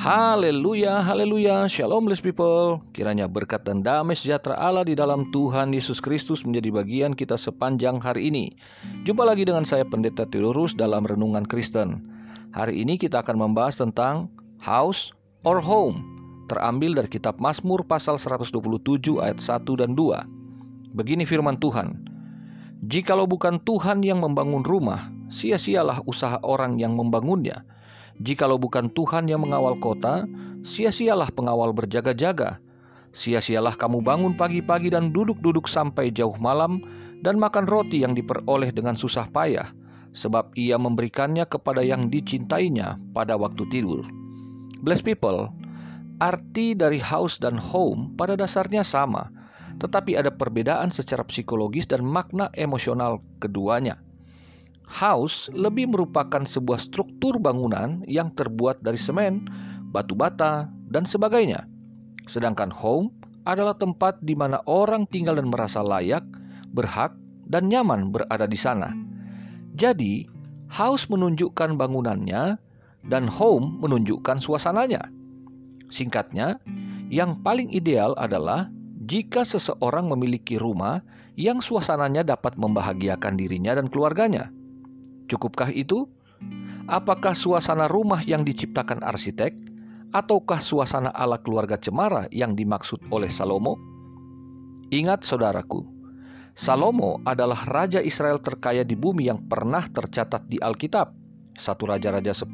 Haleluya, haleluya, shalom blessed people. Kiranya berkat dan damai sejahtera Allah di dalam Tuhan Yesus Kristus menjadi bagian kita sepanjang hari ini. Jumpa lagi dengan saya Pendeta Theodorus dalam Renungan Kristen. Hari ini kita akan membahas tentang house or home, terambil dari kitab Mazmur pasal 127 ayat 1 dan 2. Begini firman Tuhan, Jikalau bukan Tuhan yang membangun rumah, sia-sialah usaha orang yang membangunnya. Jikalau bukan Tuhan yang mengawal kota, sia-sialah pengawal berjaga-jaga. Sia-sialah kamu bangun pagi-pagi dan duduk-duduk sampai jauh malam dan makan roti yang diperoleh dengan susah payah, sebab ia memberikannya kepada yang dicintainya pada waktu tidur. Bless people, arti dari house dan home pada dasarnya sama, tetapi ada perbedaan secara psikologis dan makna emosional keduanya. House lebih merupakan sebuah struktur bangunan yang terbuat dari semen, batu bata, dan sebagainya. Sedangkan home adalah tempat di mana orang tinggal dan merasa layak, berhak, dan nyaman berada di sana. Jadi, house menunjukkan bangunannya dan home menunjukkan suasananya. Singkatnya, yang paling ideal adalah jika seseorang memiliki rumah yang suasananya dapat membahagiakan dirinya dan keluarganya. Cukupkah itu? Apakah suasana rumah yang diciptakan arsitek, ataukah suasana ala keluarga cemara yang dimaksud oleh Salomo? Ingat, saudaraku, Salomo adalah raja Israel terkaya di bumi yang pernah tercatat di Alkitab. 1 Raja-Raja 10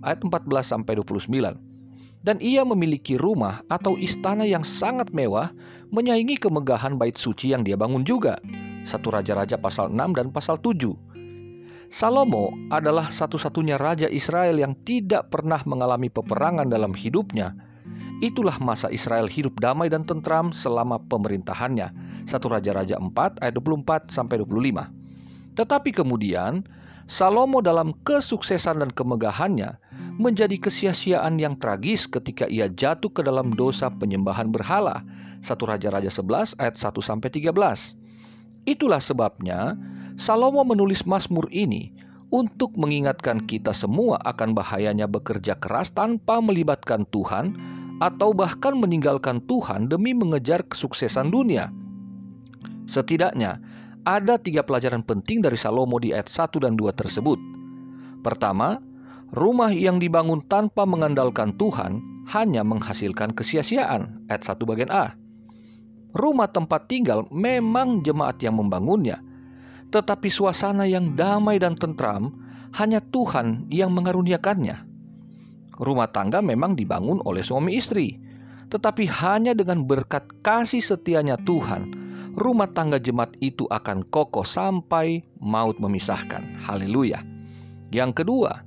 ayat 14 sampai 29. Dan ia memiliki rumah atau istana yang sangat mewah menyaingi kemegahan bait suci yang dia bangun juga. 1 Raja-Raja pasal 6 dan pasal 7 Salomo adalah satu-satunya raja Israel yang tidak pernah mengalami peperangan dalam hidupnya. Itulah masa Israel hidup damai dan tentram selama pemerintahannya. 1 Raja-Raja 4 ayat 24 sampai 25. Tetapi kemudian Salomo dalam kesuksesan dan kemegahannya menjadi kesia-siaan yang tragis ketika ia jatuh ke dalam dosa penyembahan berhala. 1 Raja-Raja 11 ayat 1 sampai 13. Itulah sebabnya Salomo menulis Mazmur ini untuk mengingatkan kita semua akan bahayanya bekerja keras tanpa melibatkan Tuhan atau bahkan meninggalkan Tuhan demi mengejar kesuksesan dunia. Setidaknya, ada tiga pelajaran penting dari Salomo di ayat 1 dan 2 tersebut. Pertama, rumah yang dibangun tanpa mengandalkan Tuhan hanya menghasilkan kesia-siaan. Ayat 1 bagian A. Rumah tempat tinggal memang jemaat yang membangunnya, tetapi suasana yang damai dan tentram hanya Tuhan yang mengaruniakannya. Rumah tangga memang dibangun oleh suami istri, tetapi hanya dengan berkat kasih setianya Tuhan, rumah tangga jemaat itu akan kokoh sampai maut memisahkan. Haleluya. Yang kedua,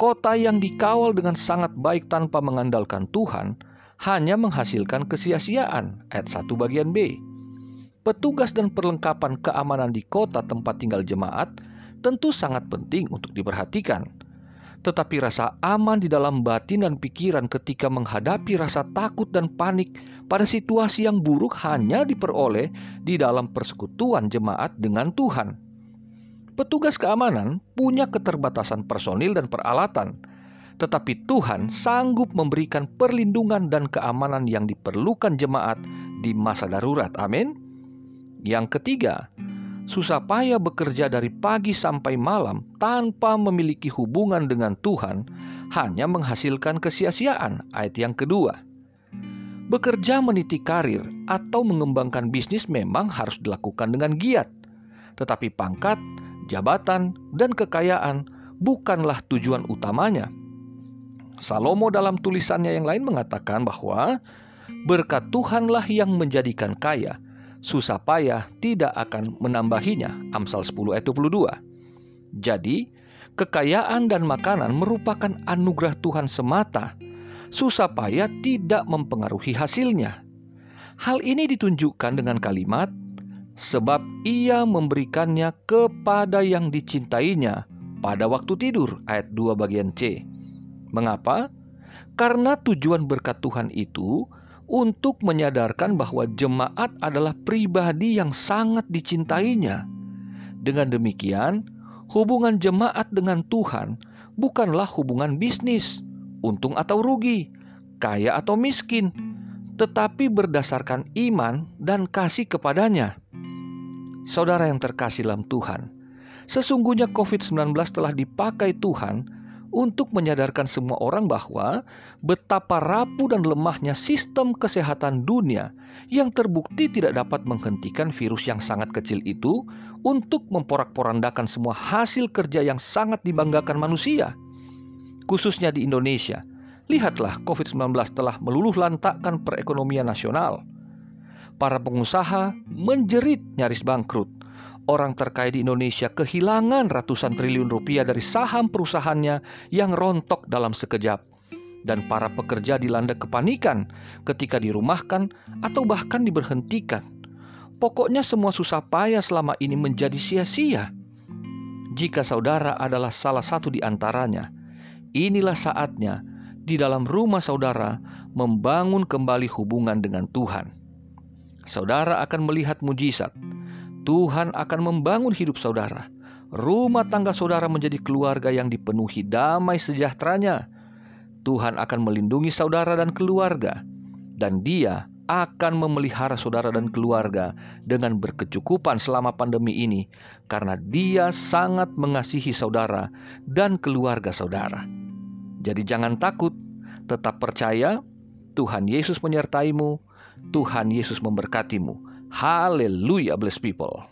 kota yang dikawal dengan sangat baik tanpa mengandalkan Tuhan hanya menghasilkan kesia-siaan. Ayat 1 bagian B petugas dan perlengkapan keamanan di kota tempat tinggal jemaat tentu sangat penting untuk diperhatikan. Tetapi rasa aman di dalam batin dan pikiran ketika menghadapi rasa takut dan panik pada situasi yang buruk hanya diperoleh di dalam persekutuan jemaat dengan Tuhan. Petugas keamanan punya keterbatasan personil dan peralatan, tetapi Tuhan sanggup memberikan perlindungan dan keamanan yang diperlukan jemaat di masa darurat. Amin. Yang ketiga, susah payah bekerja dari pagi sampai malam tanpa memiliki hubungan dengan Tuhan hanya menghasilkan kesia-siaan. Ayat yang kedua. Bekerja meniti karir atau mengembangkan bisnis memang harus dilakukan dengan giat. Tetapi pangkat, jabatan, dan kekayaan bukanlah tujuan utamanya. Salomo dalam tulisannya yang lain mengatakan bahwa berkat Tuhanlah yang menjadikan kaya, susah payah tidak akan menambahinya. Amsal 10 ayat 22. Jadi, kekayaan dan makanan merupakan anugerah Tuhan semata. Susah payah tidak mempengaruhi hasilnya. Hal ini ditunjukkan dengan kalimat sebab ia memberikannya kepada yang dicintainya pada waktu tidur ayat 2 bagian C. Mengapa? Karena tujuan berkat Tuhan itu untuk menyadarkan bahwa jemaat adalah pribadi yang sangat dicintainya. Dengan demikian, hubungan jemaat dengan Tuhan bukanlah hubungan bisnis, untung atau rugi, kaya atau miskin, tetapi berdasarkan iman dan kasih kepadanya. Saudara yang terkasih dalam Tuhan, sesungguhnya COVID-19 telah dipakai Tuhan untuk menyadarkan semua orang bahwa betapa rapuh dan lemahnya sistem kesehatan dunia yang terbukti tidak dapat menghentikan virus yang sangat kecil itu untuk memporak-porandakan semua hasil kerja yang sangat dibanggakan manusia. Khususnya di Indonesia, lihatlah COVID-19 telah meluluh lantakkan perekonomian nasional. Para pengusaha menjerit nyaris bangkrut orang terkaya di Indonesia kehilangan ratusan triliun rupiah dari saham perusahaannya yang rontok dalam sekejap. Dan para pekerja dilanda kepanikan ketika dirumahkan atau bahkan diberhentikan. Pokoknya semua susah payah selama ini menjadi sia-sia. Jika saudara adalah salah satu di antaranya, inilah saatnya di dalam rumah saudara membangun kembali hubungan dengan Tuhan. Saudara akan melihat mujizat Tuhan akan membangun hidup saudara. Rumah tangga saudara menjadi keluarga yang dipenuhi damai sejahteranya. Tuhan akan melindungi saudara dan keluarga, dan Dia akan memelihara saudara dan keluarga dengan berkecukupan selama pandemi ini, karena Dia sangat mengasihi saudara dan keluarga saudara. Jadi, jangan takut, tetap percaya. Tuhan Yesus menyertaimu, Tuhan Yesus memberkatimu. Hallelujah, blessed people.